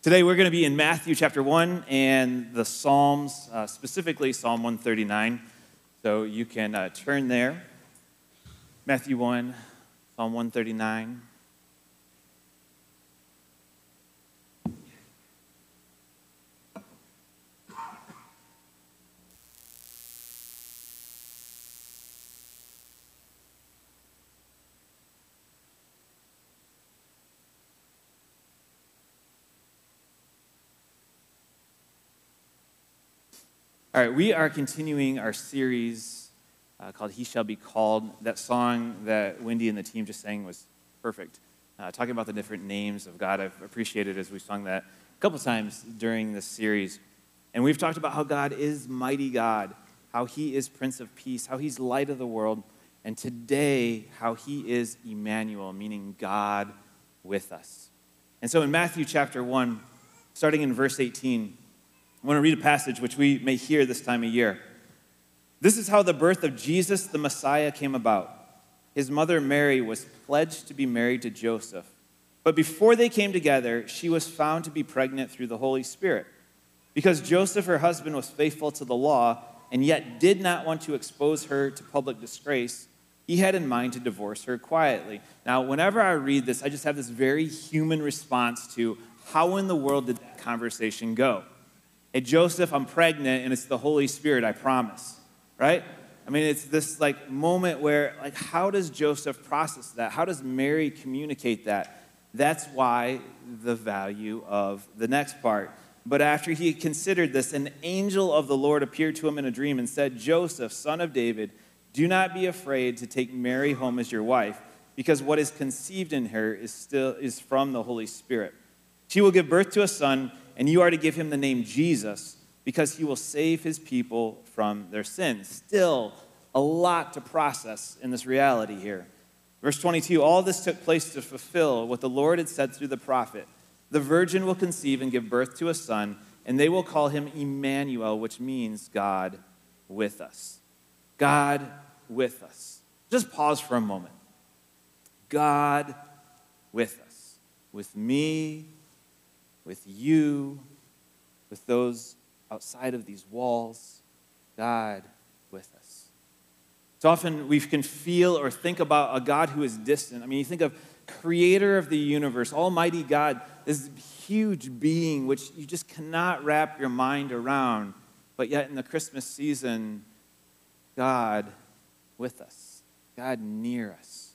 Today we're going to be in Matthew chapter 1 and the Psalms, uh, specifically Psalm 139. So you can uh, turn there. Matthew 1, Psalm 139. All right, we are continuing our series uh, called He Shall Be Called. That song that Wendy and the team just sang was perfect. Uh, talking about the different names of God. I've appreciated as we sung that a couple times during this series. And we've talked about how God is mighty God, how He is Prince of Peace, how He's light of the world, and today, how He is Emmanuel, meaning God with us. And so in Matthew chapter 1, starting in verse 18, I want to read a passage which we may hear this time of year. This is how the birth of Jesus the Messiah came about. His mother Mary was pledged to be married to Joseph. But before they came together, she was found to be pregnant through the Holy Spirit. Because Joseph, her husband, was faithful to the law and yet did not want to expose her to public disgrace, he had in mind to divorce her quietly. Now, whenever I read this, I just have this very human response to how in the world did that conversation go? Hey, Joseph, I'm pregnant, and it's the Holy Spirit, I promise. Right? I mean, it's this like moment where, like, how does Joseph process that? How does Mary communicate that? That's why the value of the next part. But after he considered this, an angel of the Lord appeared to him in a dream and said, Joseph, son of David, do not be afraid to take Mary home as your wife, because what is conceived in her is still is from the Holy Spirit. She will give birth to a son and you are to give him the name Jesus because he will save his people from their sins. Still, a lot to process in this reality here. Verse 22 All this took place to fulfill what the Lord had said through the prophet The virgin will conceive and give birth to a son, and they will call him Emmanuel, which means God with us. God with us. Just pause for a moment. God with us. With me, with you, with those outside of these walls, God with us. So often we can feel or think about a God who is distant. I mean, you think of creator of the universe, almighty God, this huge being which you just cannot wrap your mind around. But yet in the Christmas season, God with us, God near us.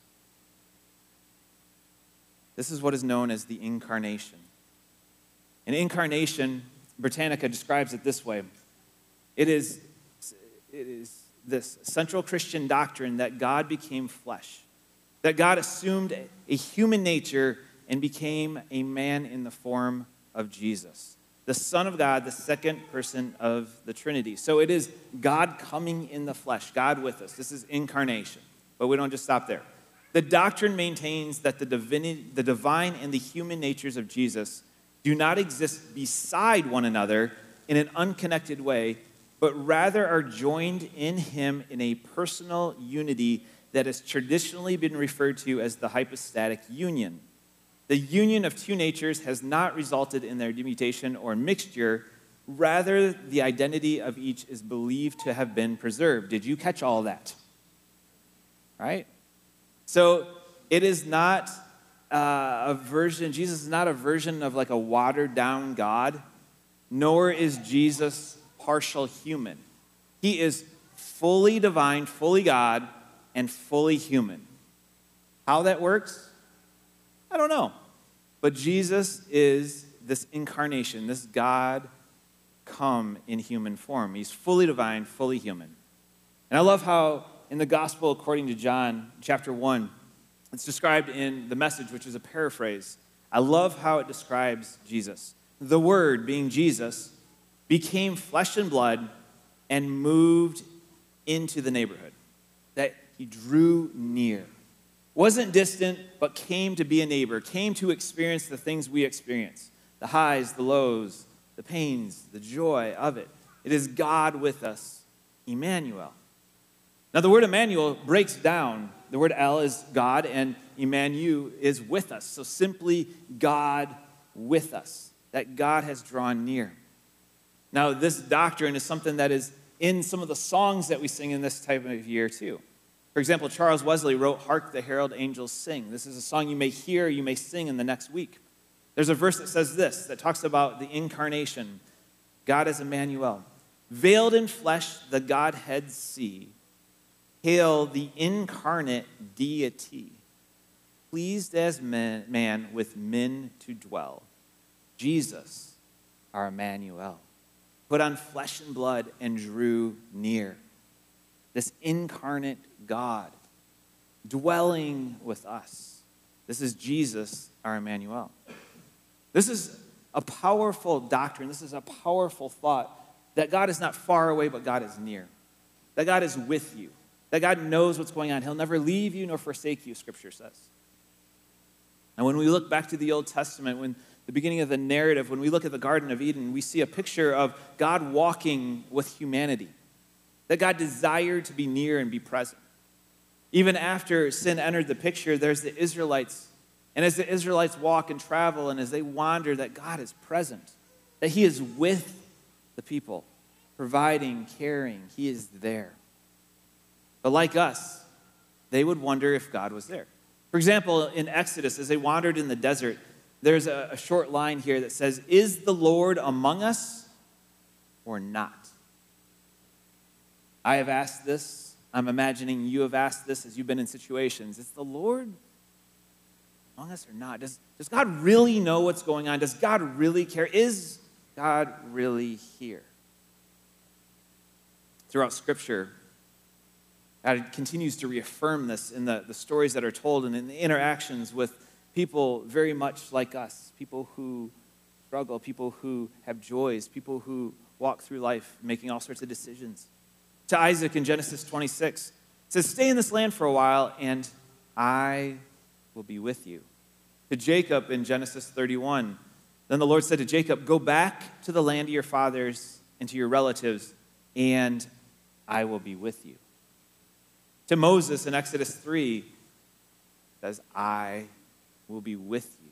This is what is known as the incarnation. An incarnation, Britannica describes it this way it is, it is this central Christian doctrine that God became flesh, that God assumed a human nature and became a man in the form of Jesus, the Son of God, the second person of the Trinity. So it is God coming in the flesh, God with us. This is incarnation. But we don't just stop there. The doctrine maintains that the, divinity, the divine and the human natures of Jesus do not exist beside one another in an unconnected way, but rather are joined in him in a personal unity that has traditionally been referred to as the hypostatic union. The union of two natures has not resulted in their demutation or mixture. Rather, the identity of each is believed to have been preserved. Did you catch all that? Right? So, it is not uh, a version, Jesus is not a version of like a watered down God, nor is Jesus partial human. He is fully divine, fully God, and fully human. How that works, I don't know. But Jesus is this incarnation, this God come in human form. He's fully divine, fully human. And I love how in the gospel according to John, chapter 1, it's described in the message, which is a paraphrase. I love how it describes Jesus. The Word, being Jesus, became flesh and blood and moved into the neighborhood. That he drew near. Wasn't distant, but came to be a neighbor, came to experience the things we experience the highs, the lows, the pains, the joy of it. It is God with us, Emmanuel. Now, the word Emmanuel breaks down. The word El is God, and Emmanuel is with us. So simply God with us. that God has drawn near. Now, this doctrine is something that is in some of the songs that we sing in this type of year, too. For example, Charles Wesley wrote, Hark the Herald Angels Sing. This is a song you may hear, you may sing in the next week. There's a verse that says this, that talks about the incarnation. God is Emmanuel. Veiled in flesh, the Godhead see. Hail the incarnate deity. Pleased as man, man with men to dwell. Jesus, our Emmanuel, put on flesh and blood and drew near. This incarnate God dwelling with us. This is Jesus, our Emmanuel. This is a powerful doctrine. This is a powerful thought that God is not far away, but God is near. That God is with you. That God knows what's going on. He'll never leave you nor forsake you, Scripture says. And when we look back to the Old Testament, when the beginning of the narrative, when we look at the Garden of Eden, we see a picture of God walking with humanity. That God desired to be near and be present. Even after sin entered the picture, there's the Israelites. And as the Israelites walk and travel and as they wander, that God is present, that He is with the people, providing, caring. He is there. But like us, they would wonder if God was there. For example, in Exodus, as they wandered in the desert, there's a, a short line here that says, Is the Lord among us or not? I have asked this. I'm imagining you have asked this as you've been in situations. Is the Lord among us or not? Does, does God really know what's going on? Does God really care? Is God really here? Throughout Scripture, God continues to reaffirm this in the, the stories that are told and in the interactions with people very much like us people who struggle, people who have joys, people who walk through life making all sorts of decisions. To Isaac in Genesis 26, it says, Stay in this land for a while, and I will be with you. To Jacob in Genesis 31, then the Lord said to Jacob, Go back to the land of your fathers and to your relatives, and I will be with you. To Moses in Exodus 3, says, I will be with you.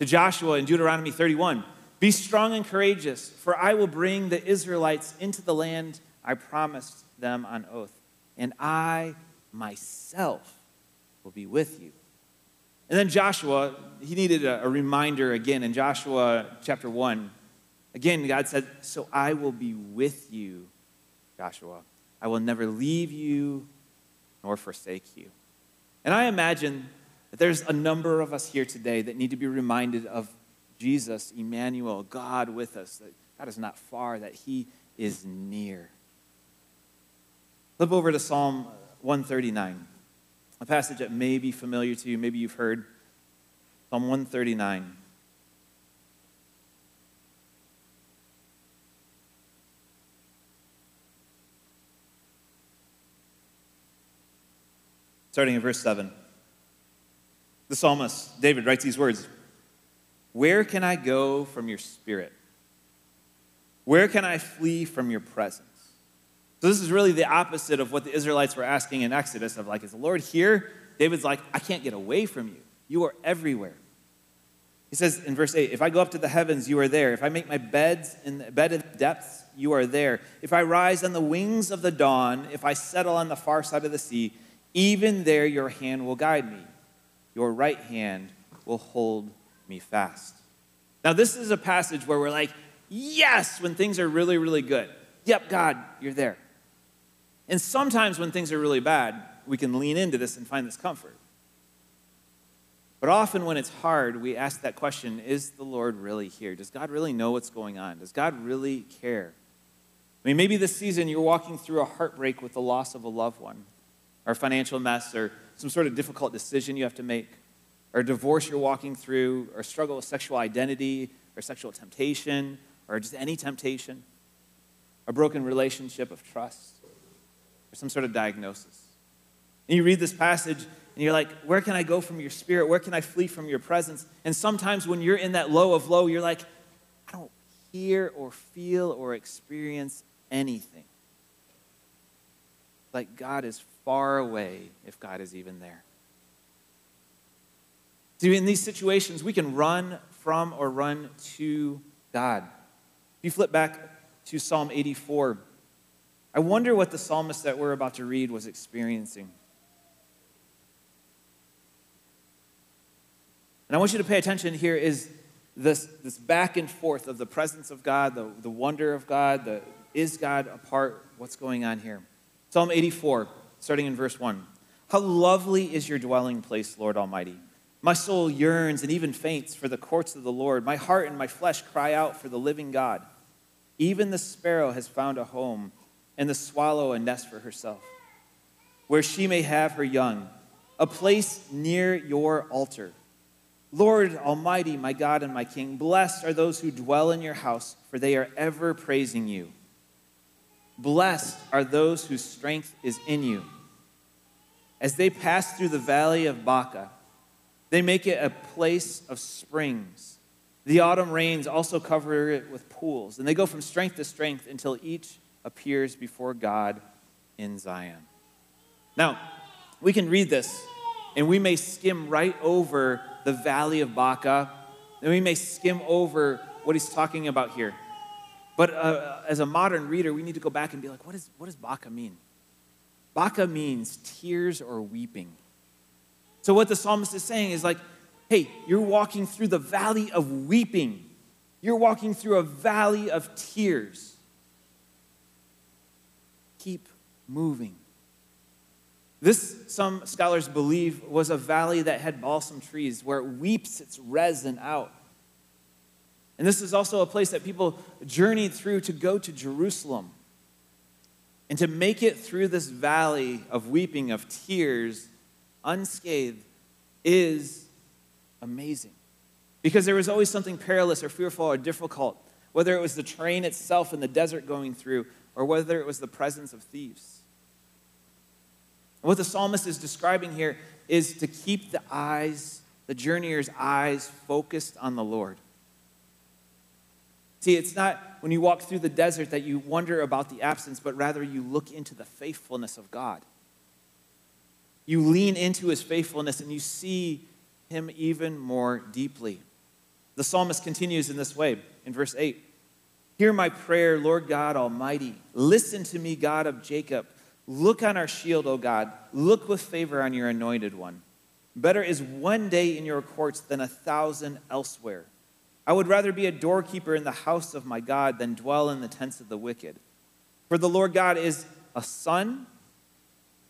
To Joshua in Deuteronomy 31, Be strong and courageous, for I will bring the Israelites into the land I promised them on oath, and I myself will be with you. And then Joshua, he needed a, reminder again in Joshua chapter 1. Again, God said, So I will be with you, Joshua. I will never leave you nor forsake you. And I imagine that there's a number of us here today that need to be reminded of Jesus, Emmanuel, God with us, that God is not far, that He is near. Flip over to Psalm 139 a passage that may be familiar to you, maybe you've heard Psalm 139. Starting in verse 7. The psalmist, David, writes these words Where can I go from your spirit? Where can I flee from your presence? So this is really the opposite of what the Israelites were asking in Exodus of like, is the Lord here? David's like, I can't get away from you. You are everywhere. He says in verse 8, if I go up to the heavens, you are there. If I make my beds in the bed in the depths, you are there. If I rise on the wings of the dawn, if I settle on the far side of the sea, even there your hand will guide me. Your right hand will hold me fast. Now, this is a passage where we're like, yes, when things are really, really good. Yep, God, you're there. And sometimes when things are really bad, we can lean into this and find this comfort. But often when it's hard, we ask that question Is the Lord really here? Does God really know what's going on? Does God really care? I mean, maybe this season you're walking through a heartbreak with the loss of a loved one, or financial mess, or some sort of difficult decision you have to make, or divorce you're walking through, or struggle with sexual identity, or sexual temptation, or just any temptation, a broken relationship of trust or some sort of diagnosis. And you read this passage and you're like, where can I go from your spirit? Where can I flee from your presence? And sometimes when you're in that low of low, you're like, I don't hear or feel or experience anything. Like God is far away if God is even there. See, in these situations, we can run from or run to God. If you flip back to Psalm 84, I wonder what the psalmist that we're about to read was experiencing. And I want you to pay attention here is this, this back and forth of the presence of God, the, the wonder of God, the is God apart. What's going on here? Psalm 84, starting in verse 1. How lovely is your dwelling place, Lord Almighty. My soul yearns and even faints for the courts of the Lord. My heart and my flesh cry out for the living God. Even the sparrow has found a home, and the swallow a nest for herself, where she may have her young, a place near your altar. Lord Almighty, my God and my King, blessed are those who dwell in your house, for they are ever praising you. Blessed are those whose strength is in you. As they pass through the valley of Baca, they make it a place of springs. The autumn rains also cover it with pools, and they go from strength to strength until each appears before God in Zion. Now, we can read this, and we may skim right over the valley of Baca, and we may skim over what he's talking about here. But uh, as a modern reader, we need to go back and be like, what, is, what does Baca mean? Baca means tears or weeping. So, what the psalmist is saying is like, hey, you're walking through the valley of weeping, you're walking through a valley of tears. Keep moving. This, some scholars believe, was a valley that had balsam trees where it weeps its resin out. And this is also a place that people journeyed through to go to Jerusalem. And to make it through this valley of weeping, of tears, unscathed, is amazing. Because there was always something perilous or fearful or difficult, whether it was the train itself in the desert going through, or whether it was the presence of thieves. what the psalmist is describing here is to keep the eyes, the journeyer's eyes, focused on the Lord. See, it's not when you walk through the desert that you wonder about the absence, but rather you look into the faithfulness of God. You lean into his faithfulness and you see him even more deeply. The psalmist continues in this way in verse 8 Hear my prayer, Lord God Almighty. Listen to me, God of Jacob. Look on our shield, O God. Look with favor on your anointed one. Better is one day in your courts than a thousand elsewhere. I would rather be a doorkeeper in the house of my God than dwell in the tents of the wicked. For the Lord God is a sun,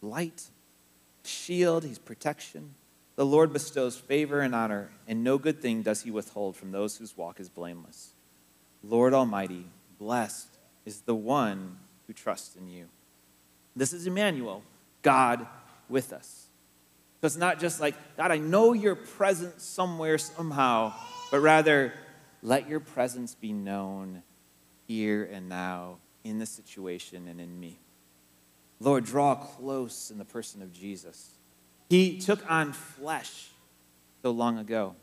light, shield, he's protection. The Lord bestows favor and honor, and no good thing does he withhold from those whose walk is blameless. Lord Almighty, blessed is the one who trusts in you. This is Emmanuel, God with us. So it's not just like, God, I know you're present somewhere, somehow, but rather, let your presence be known here and now in the situation and in me. Lord, draw close in the person of Jesus. He took on flesh so long ago.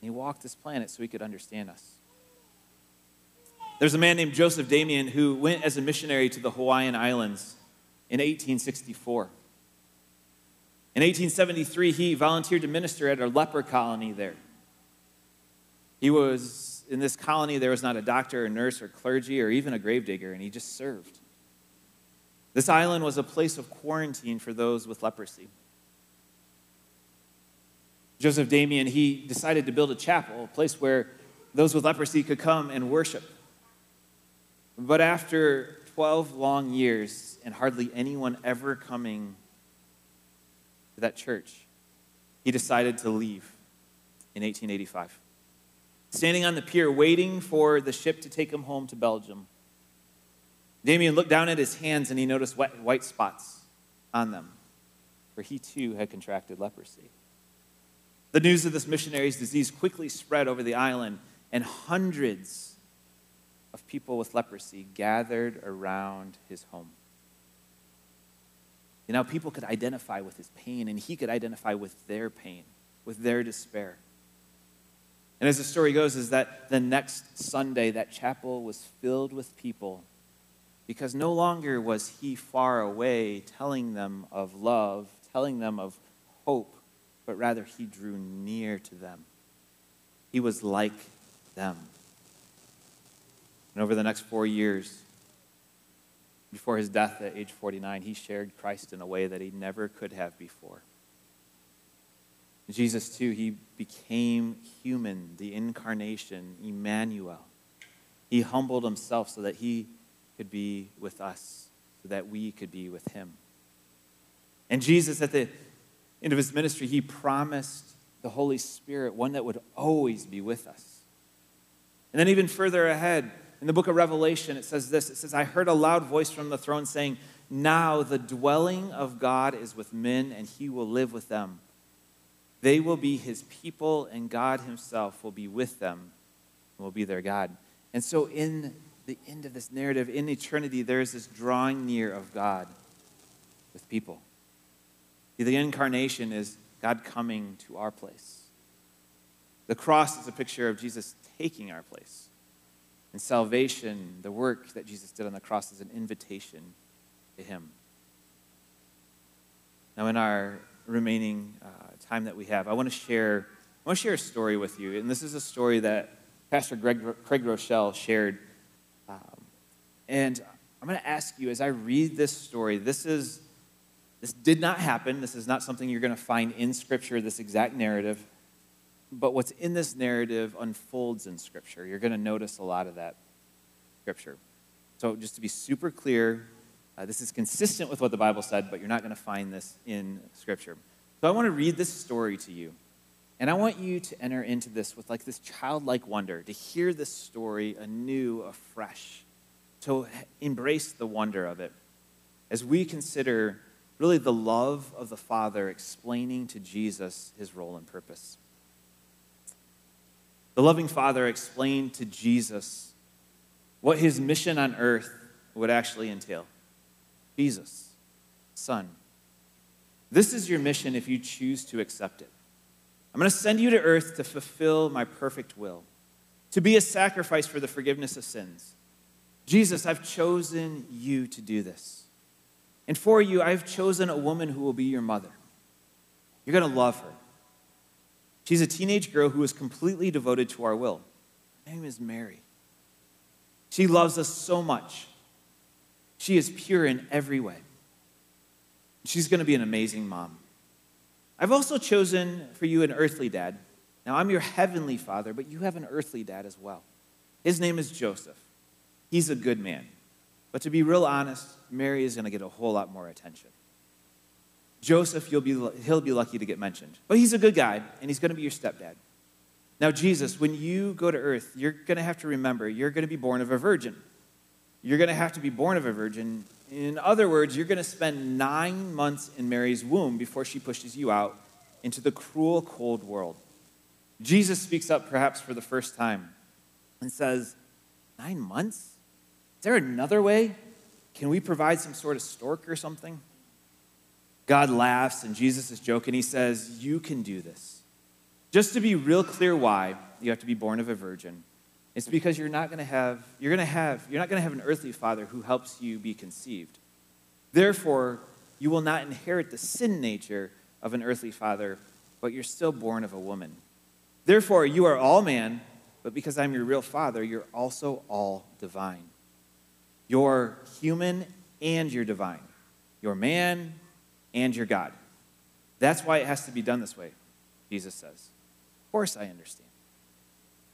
He walked this planet so he could understand us. There's a man named Joseph Damien who went as a missionary to the Hawaiian Islands in 1864. In 1873, he volunteered to minister at a leper colony there. He was in this colony, there was not a doctor, or nurse, or clergy, or even a gravedigger, and he just served. This island was a place of quarantine for those with leprosy. Joseph Damien, he decided to build a chapel, a place where those with leprosy could come and worship. But after 12 long years and hardly anyone ever coming to that church, he decided to leave in 1885 standing on the pier waiting for the ship to take him home to Belgium. Damien looked down at his hands and he noticed wet, white spots on them, for he too had contracted leprosy. The news of this missionary's disease quickly spread over the island, and hundreds of people with leprosy gathered around his home. You know, people could identify with his pain, and he could identify with their pain, with their despair. And as the story goes, is that the next Sunday, that chapel was filled with people because no longer was he far away telling them of love, telling them of hope, but rather he drew near to them. he was like them. And over the next four years, before his death at age 49, he shared Christ in a way that he never could have before. Jesus, too, he became human, the incarnation, Emmanuel. He humbled himself so that he could be with us, so that we could be with him. And Jesus, at the end of his ministry, he promised the Holy Spirit, one that would always be with us. And then, even further ahead, in the book of Revelation, it says this it says, I heard a loud voice from the throne saying, Now the dwelling of God is with men, and he will live with them. They will be his people, and God himself will be with them and will be their God. And so, in the end of this narrative, in eternity, there is this drawing near of God with people. The incarnation is God coming to our place. The cross is a picture of Jesus taking our place. And salvation, the work that Jesus did on the cross, is an invitation to Him. Now, in our remaining uh, time that we have, I want to share. I want to share a story with you, and this is a story that Pastor Greg, Craig Groeschel shared. Um, and I'm going to ask you as I read this story. This is this did not happen. This is not something you're going to find in Scripture. This exact narrative, but what's in this narrative unfolds in Scripture. You're going to notice a lot of that Scripture. So, just to be super clear, uh, this is consistent with what the Bible said, but you're not going to find this in Scripture. So I want to read this story to you. And I want you to enter into this with like this childlike wonder, to hear this story anew, afresh, to embrace the wonder of it as we consider really the love of the Father explaining to Jesus his role and purpose. The loving Father explained to Jesus what his mission on earth would actually entail. Jesus, Son. This is your mission if you choose to accept it. I'm going to send you to earth to fulfill my perfect will, to be a sacrifice for the forgiveness of sins. Jesus, I've chosen you to do this. And for you, I've chosen a woman who will be your mother. You're going to love her. She's a teenage girl who is completely devoted to our will. Her name is Mary. She loves us so much. She is pure in every way. She's going to be an amazing mom. I've also chosen for you an earthly dad. Now, I'm your heavenly father, but you have an earthly dad as well. His name is Joseph. He's a good man. But to be real honest, Mary is going to get a whole lot more attention. Joseph, you'll be, he'll be lucky to get mentioned. But he's a good guy, and he's going to be your stepdad. Now, Jesus, when you go to earth, you're going to have to remember you're going to be born of a virgin. You're going to have to be born of a virgin, in other words, you're going to spend nine months in Mary's womb before she pushes you out into the cruel, cold world. Jesus speaks up perhaps for the first time and says, Nine months? Is there another way? Can we provide some sort of stork or something? God laughs and Jesus is joking. He says, You can do this. Just to be real clear why, you have to be born of a virgin. It's because you're not going to have you're going to have you're not going to have an earthly father who helps you be conceived. Therefore, you will not inherit the sin nature of an earthly father, but you're still born of a woman. Therefore, you are all man, but because I'm your real father, you're also all divine. You're human and you're divine. You're man and you're God. That's why it has to be done this way, Jesus says. Of course, I understand.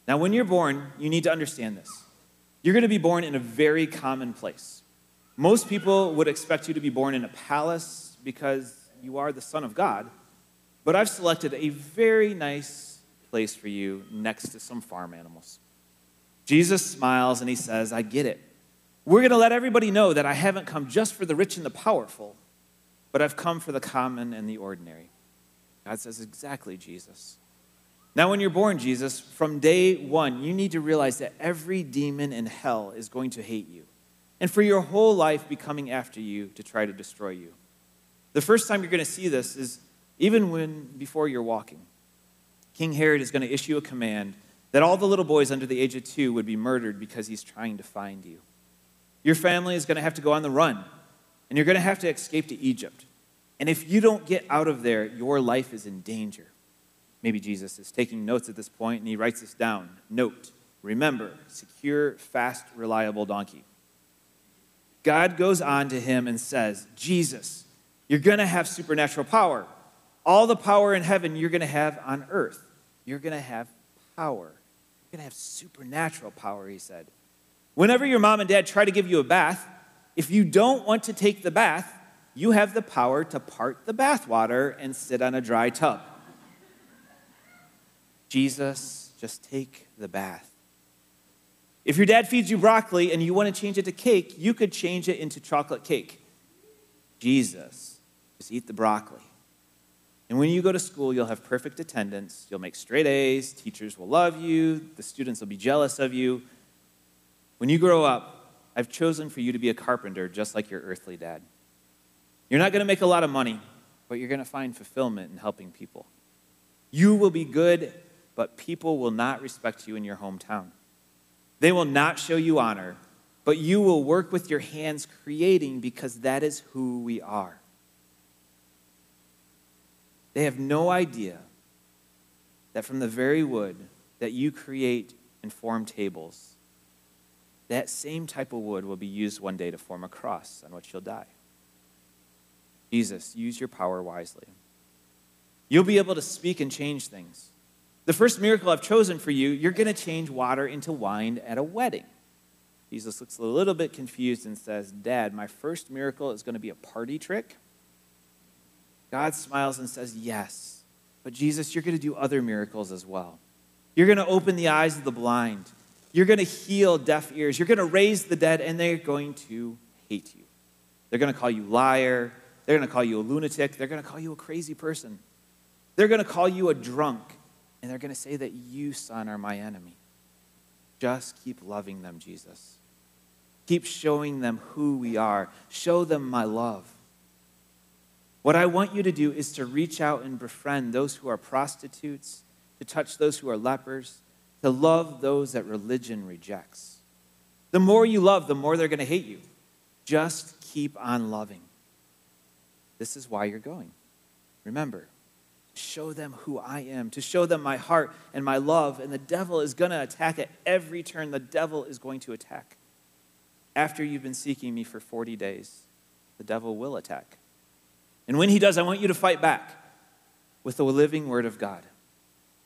Now, when you're born, you need to understand this. You're going to be born in a very common place. Most people would expect you to be born in a palace because you are the Son of God, but I've selected a very nice place for you next to some farm animals. Jesus smiles and he says, I get it. We're going to let everybody know that I haven't come just for the rich and the powerful, but I've come for the common and the ordinary. God says, Exactly, Jesus. Now, when you're born, Jesus, from day one, you need to realize that every demon in hell is going to hate you, and for your whole life be coming after you to try to destroy you. The first time you're going to see this is even when before you're walking. King Herod is going to issue a command that all the little boys under the age of two would be murdered because he's trying to find you. Your family is going to have to go on the run, and you're going to have to escape to Egypt. And if you don't get out of there, your life is in danger. Maybe Jesus is taking notes at this point and he writes this down. Note, remember, secure, fast, reliable donkey. God goes on to him and says, Jesus, you're going to have supernatural power. All the power in heaven you're going to have on earth. You're going to have power. You're going to have supernatural power, he said. Whenever your mom and dad try to give you a bath, if you don't want to take the bath, you have the power to part the bathwater and sit on a dry tub. Jesus, just take the bath. If your dad feeds you broccoli and you want to change it to cake, you could change it into chocolate cake. Jesus, just eat the broccoli. And when you go to school, you'll have perfect attendance. You'll make straight A's. Teachers will love you. The students will be jealous of you. When you grow up, I've chosen for you to be a carpenter just like your earthly dad. You're not going to make a lot of money, but you're going to find fulfillment in helping people. You will be good, but people will not respect you in your hometown. They will not show you honor, but you will work with your hands creating because that is who we are. They have no idea that from the very wood that you create and form tables, that same type of wood will be used one day to form a cross on which you'll die. Jesus, use your power wisely. You'll be able to speak and change things. The first miracle I've chosen for you, you're going to change water into wine at a wedding. Jesus looks a little bit confused and says, Dad, my first miracle is going to be a party trick. God smiles and says, Yes. But Jesus, you're going to do other miracles as well. You're going to open the eyes of the blind. You're going to heal deaf ears. You're going to raise the dead, and they're going to hate you. They're going to call you liar. They're going to call you a lunatic. They're going to call you a crazy person. They're going to call you a drunk and they're going to say that you, son, are my enemy. Just keep loving them, Jesus. Keep showing them who we are. Show them my love. What I want you to do is to reach out and befriend those who are prostitutes, to touch those who are lepers, to love those that religion rejects. The more you love, the more they're going to hate you. Just keep on loving. This is why you're going. Remember, show them who I am, to show them my heart and my love. And the devil is going to attack at every turn. The devil is going to attack. After you've been seeking me for 40 days, the devil will attack. And when he does, I want you to fight back with the living word of God.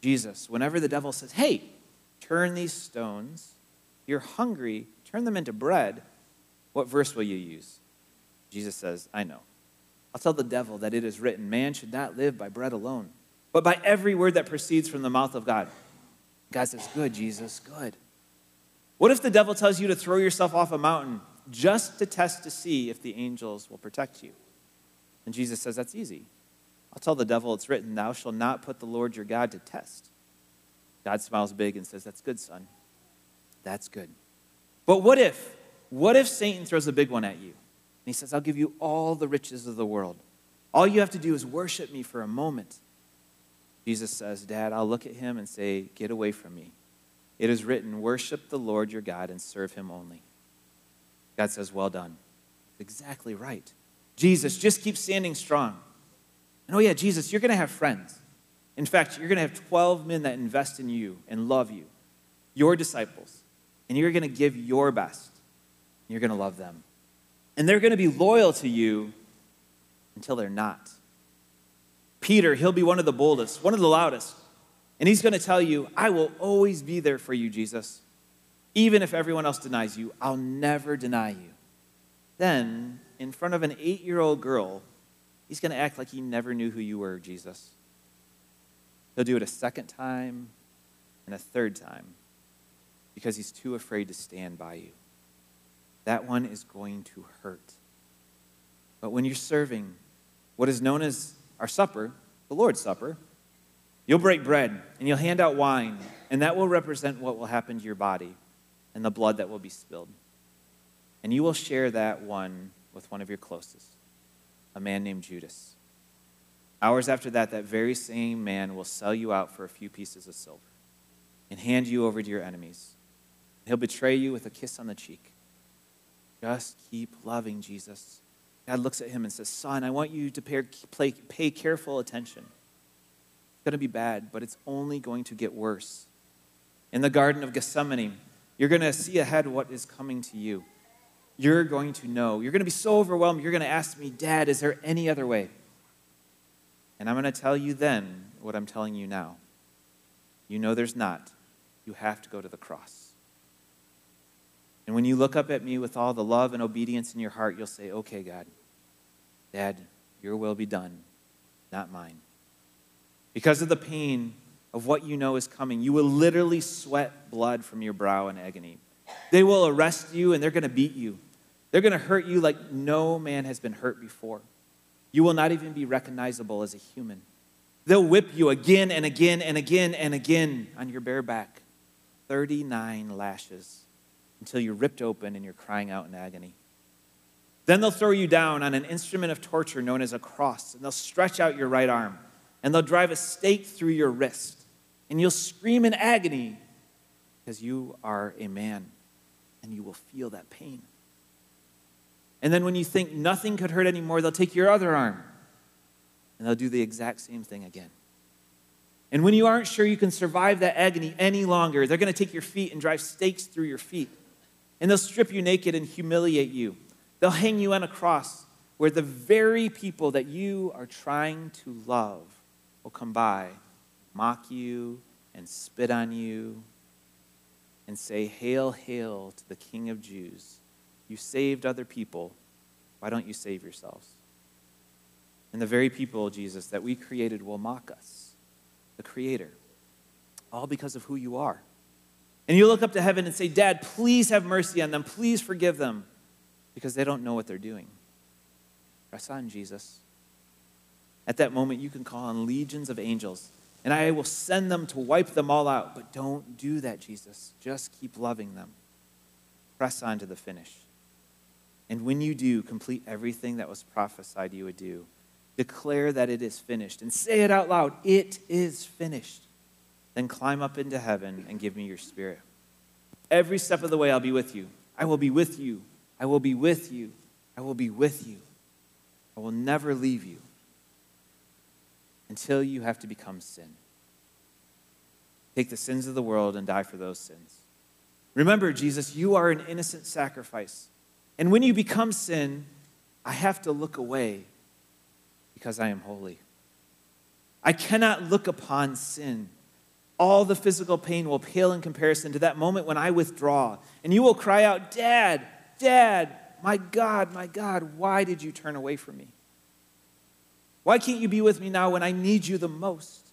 Jesus, whenever the devil says, hey, turn these stones, you're hungry, turn them into bread, what verse will you use? Jesus says, I know. I'll tell the devil that it is written, man should not live by bread alone, but by every word that proceeds from the mouth of God. God says, Good, Jesus, good. What if the devil tells you to throw yourself off a mountain just to test to see if the angels will protect you? And Jesus says, That's easy. I'll tell the devil it's written, Thou shalt not put the Lord your God to test. God smiles big and says, That's good, son. That's good. But what if, what if Satan throws a big one at you? And he says, I'll give you all the riches of the world. All you have to do is worship me for a moment. Jesus says, Dad, I'll look at him and say, Get away from me. It is written, Worship the Lord your God and serve him only. God says, Well done. Exactly right. Jesus, just keep standing strong. And oh, yeah, Jesus, you're going to have friends. In fact, you're going to have 12 men that invest in you and love you, your disciples. And you're going to give your best. You're going to love them. And they're going to be loyal to you until they're not. Peter, he'll be one of the boldest, one of the loudest. And he's going to tell you, I will always be there for you, Jesus. Even if everyone else denies you, I'll never deny you. Then, in front of an eight year old girl, he's going to act like he never knew who you were, Jesus. He'll do it a second time and a third time because he's too afraid to stand by you that one is going to hurt. But when you're serving what is known as our supper, the Lord's Supper, you'll break bread and you'll hand out wine, and that will represent what will happen to your body and the blood that will be spilled. And you will share that one with one of your closest, a man named Judas. Hours after that, that very same man will sell you out for a few pieces of silver and hand you over to your enemies. He'll betray you with a kiss on the cheek. Just keep loving Jesus. God looks at him and says, Son, I want you to pay, pay careful attention. It's going to be bad, but it's only going to get worse. In the Garden of Gethsemane, you're going to see ahead what is coming to you. You're going to know. You're going to be so overwhelmed. You're going to ask me, Dad, is there any other way? And I'm going to tell you then what I'm telling you now. You know there's not. You have to go to the cross. And when you look up at me with all the love and obedience in your heart, you'll say, Okay, God, Dad, your will be done, not mine. Because of the pain of what you know is coming, you will literally sweat blood from your brow in agony. They will arrest you and they're going to beat you. They're going to hurt you like no man has been hurt before. You will not even be recognizable as a human. They'll whip you again and again and again and again on your bare back. 39 lashes until you're ripped open and you're crying out in agony. Then they'll throw you down on an instrument of torture known as a cross, and they'll stretch out your right arm, and they'll drive a stake through your wrist, and you'll scream in agony because you are a man, and you will feel that pain. And then when you think nothing could hurt anymore, they'll take your other arm, and they'll do the exact same thing again. And when you aren't sure you can survive that agony any longer, they're going to take your feet and drive stakes through your feet. And they'll strip you naked and humiliate you. They'll hang you on a cross where the very people that you are trying to love will come by, mock you, and spit on you, and say, Hail, hail to the King of Jews. You saved other people. Why don't you save yourselves? And the very people, Jesus, that we created will mock us the Creator, all because of who you are. And you look up to heaven and say, Dad, please have mercy on them. Please forgive them because they don't know what they're doing. Press on, Jesus. At that moment, you can call on legions of angels, and I will send them to wipe them all out. But don't do that, Jesus. Just keep loving them. Press on to the finish. And when you do, complete everything that was prophesied you would do declare that it is finished and say it out loud it is finished. Then climb up into heaven and give me your spirit. Every step of the way, I'll be with you. I will be with you. I will be with you. I will be with you. I will never leave you until you have to become sin. Take the sins of the world and die for those sins. Remember, Jesus, you are an innocent sacrifice. And when you become sin, I have to look away because I am holy. I cannot look upon sin. All the physical pain will pale in comparison to that moment when I withdraw. And you will cry out, Dad, Dad, my God, my God, why did you turn away from me? Why can't you be with me now when I need you the most?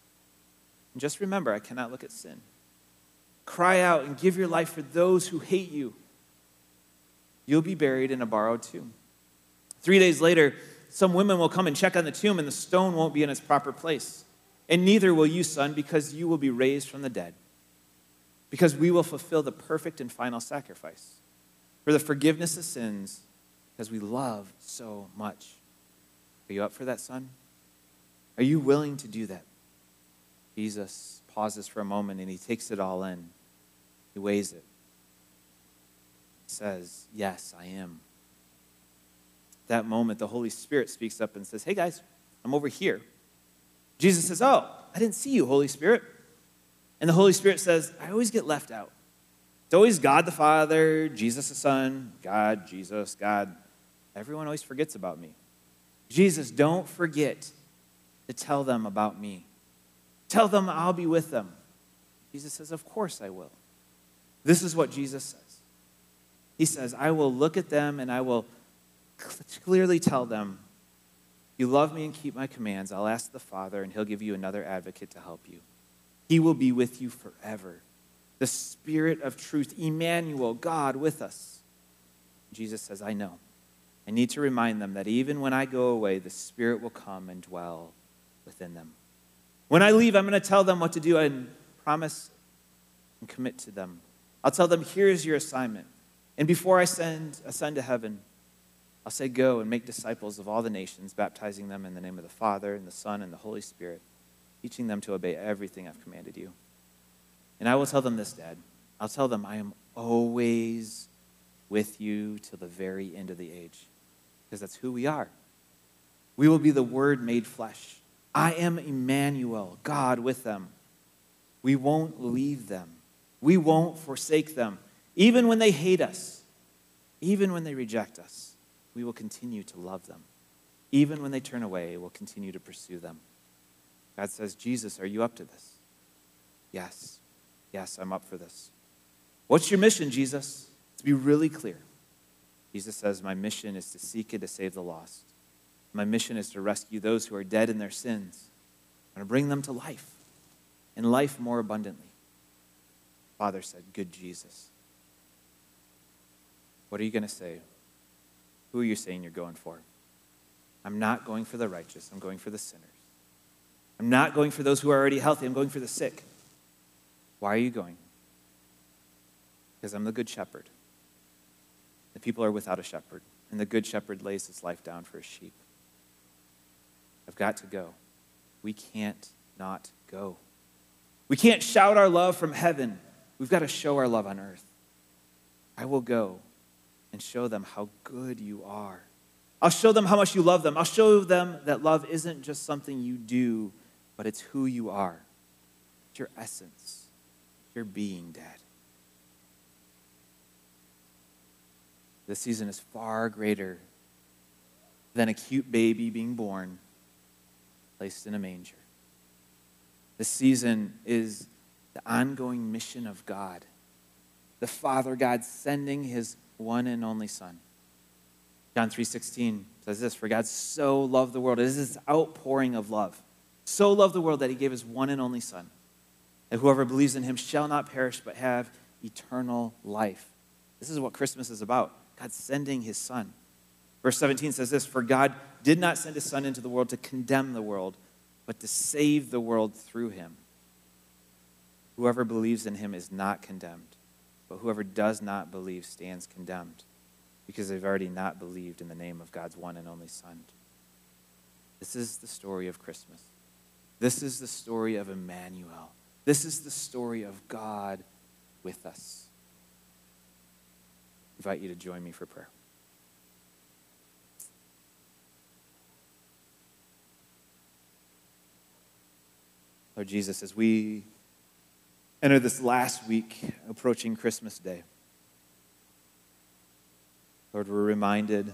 And just remember, I cannot look at sin. Cry out and give your life for those who hate you. You'll be buried in a borrowed tomb. Three days later, some women will come and check on the tomb, and the stone won't be in its proper place. And neither will you, son, because you will be raised from the dead. Because we will fulfill the perfect and final sacrifice for the forgiveness of sins, because we love so much. Are you up for that, son? Are you willing to do that? Jesus pauses for a moment and he takes it all in. He weighs it. He says, Yes, I am that moment, the Holy Spirit speaks up and says, Hey guys, I'm over here. Jesus says, Oh, I didn't see you, Holy Spirit. And the Holy Spirit says, I always get left out. It's always God the Father, Jesus the Son, God, Jesus, God. Everyone always forgets about me. Jesus, don't forget to tell them about me. Tell them I'll be with them. Jesus says, Of course I will. This is what Jesus says. He says, I will look at them and I will clearly tell them, You love me and keep my commands. I'll ask the Father, and he'll give you another advocate to help you. He will be with you forever. The Spirit of truth, Emmanuel, God with us. Jesus says, I know. I need to remind them that even when I go away, the Spirit will come and dwell within them. When I leave, I'm going to tell them what to do and promise and commit to them. I'll tell them, here's your assignment. And before I send, ascend to heaven, I'll say, Go and make disciples of all the nations, baptizing them in the name of the Father, and the Son, and the Holy Spirit, teaching them to obey everything I've commanded you. And I will tell them this, Dad. I'll tell them, I am always with you till the very end of the age, because that's who we are. We will be the Word made flesh. I am Emmanuel, God with them. We won't leave them. We won't forsake them. Even when they hate us, even when they reject us, we will continue to love them. Even when they turn away, we'll continue to pursue them. God says, Jesus, are you up to this? Yes. Yes, I'm up for this. What's your mission, Jesus? To be really clear. Jesus says, My mission is to seek and to save the lost. My mission is to rescue those who are dead in their sins. and to bring them to life, and life more abundantly. Father said, Good Jesus. What are you going to say? Who are you saying you're going for? I'm not going for the righteous, I'm going for the sinners. I'm not going for those who are already healthy, I'm going for the sick. Why are you going? Because I'm the good shepherd. The people are without a shepherd, and the good shepherd lays his life down for his sheep. I've got to go. We can't not go. We can't shout our love from heaven. We've got to show our love on earth. I will go and show them how good you are. I'll show them how much you love them. I'll show them that love isn't just something you do, but it's who you are. It's your essence, your being, Dad. This season is far greater than a cute baby being born placed in a manger. This season is the ongoing mission of God, the Father God sending his one and only Son. John 3:16 says this, "For God so loved the world." It is this outpouring of love. So loved the world that he gave his one and only Son, that whoever believes in him shall not perish but have eternal life. This is what Christmas is about. God sending his Son. Verse 17 says this For God did not send his Son into the world to condemn the world, but to save the world through him. Whoever believes in him is not condemned, but whoever does not believe stands condemned, because they've already not believed in the name of God's one and only Son. This is the story of Christmas. This is the story of Emmanuel. This is the story of God with us. I invite you to join me for prayer. Lord Jesus, as we enter this last week approaching Christmas Day, Lord, we're reminded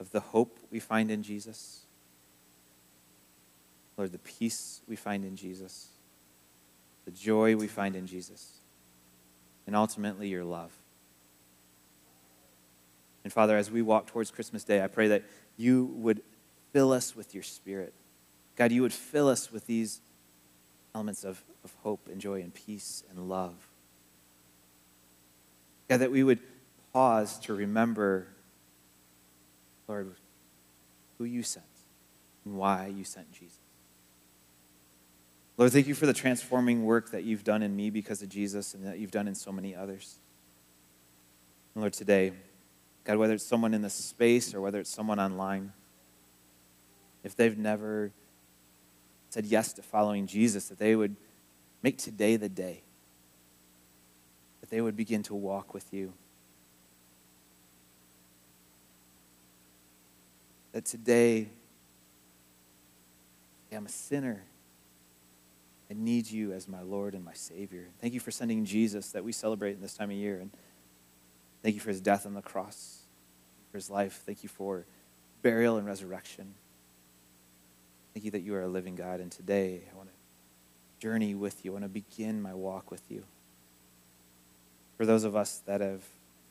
of the hope we find in Jesus. Lord, the peace we find in Jesus, the joy we find in Jesus, and ultimately your love. And Father, as we walk towards Christmas Day, I pray that you would fill us with your Spirit. God, you would fill us with these elements of, of hope and joy and peace and love. God, that we would pause to remember, Lord, who you sent and why you sent Jesus. Lord, thank you for the transforming work that you've done in me because of Jesus and that you've done in so many others. And Lord, today, God, whether it's someone in this space or whether it's someone online, if they've never said yes to following Jesus, that they would make today the day, that they would begin to walk with you. That today, I'm a sinner. I need you as my Lord and my Savior. Thank you for sending Jesus that we celebrate in this time of year. And thank you for his death on the cross, for his life. Thank you for burial and resurrection. Thank you that you are a living God. And today, I want to journey with you. I want to begin my walk with you. For those of us that have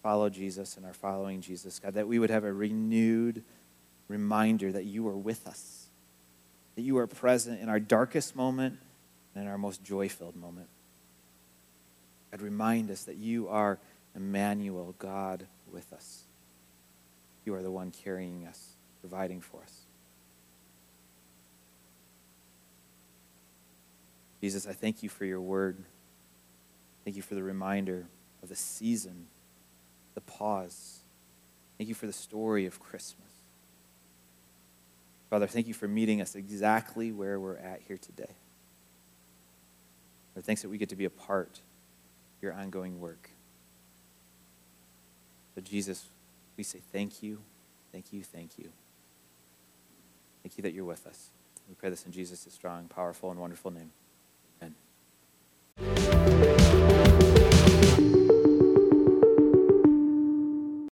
followed Jesus and are following Jesus, God, that we would have a renewed reminder that you are with us, that you are present in our darkest moment and in our most joy filled moment. God, remind us that you are Emmanuel, God with us. You are the one carrying us, providing for us. Jesus, I thank you for your word. Thank you for the reminder of the season, the pause. Thank you for the story of Christmas. Father, thank you for meeting us exactly where we're at here today. Lord, thanks that we get to be a part of your ongoing work. So, Jesus, we say thank you, thank you, thank you. Thank you that you're with us. We pray this in Jesus' strong, powerful, and wonderful name.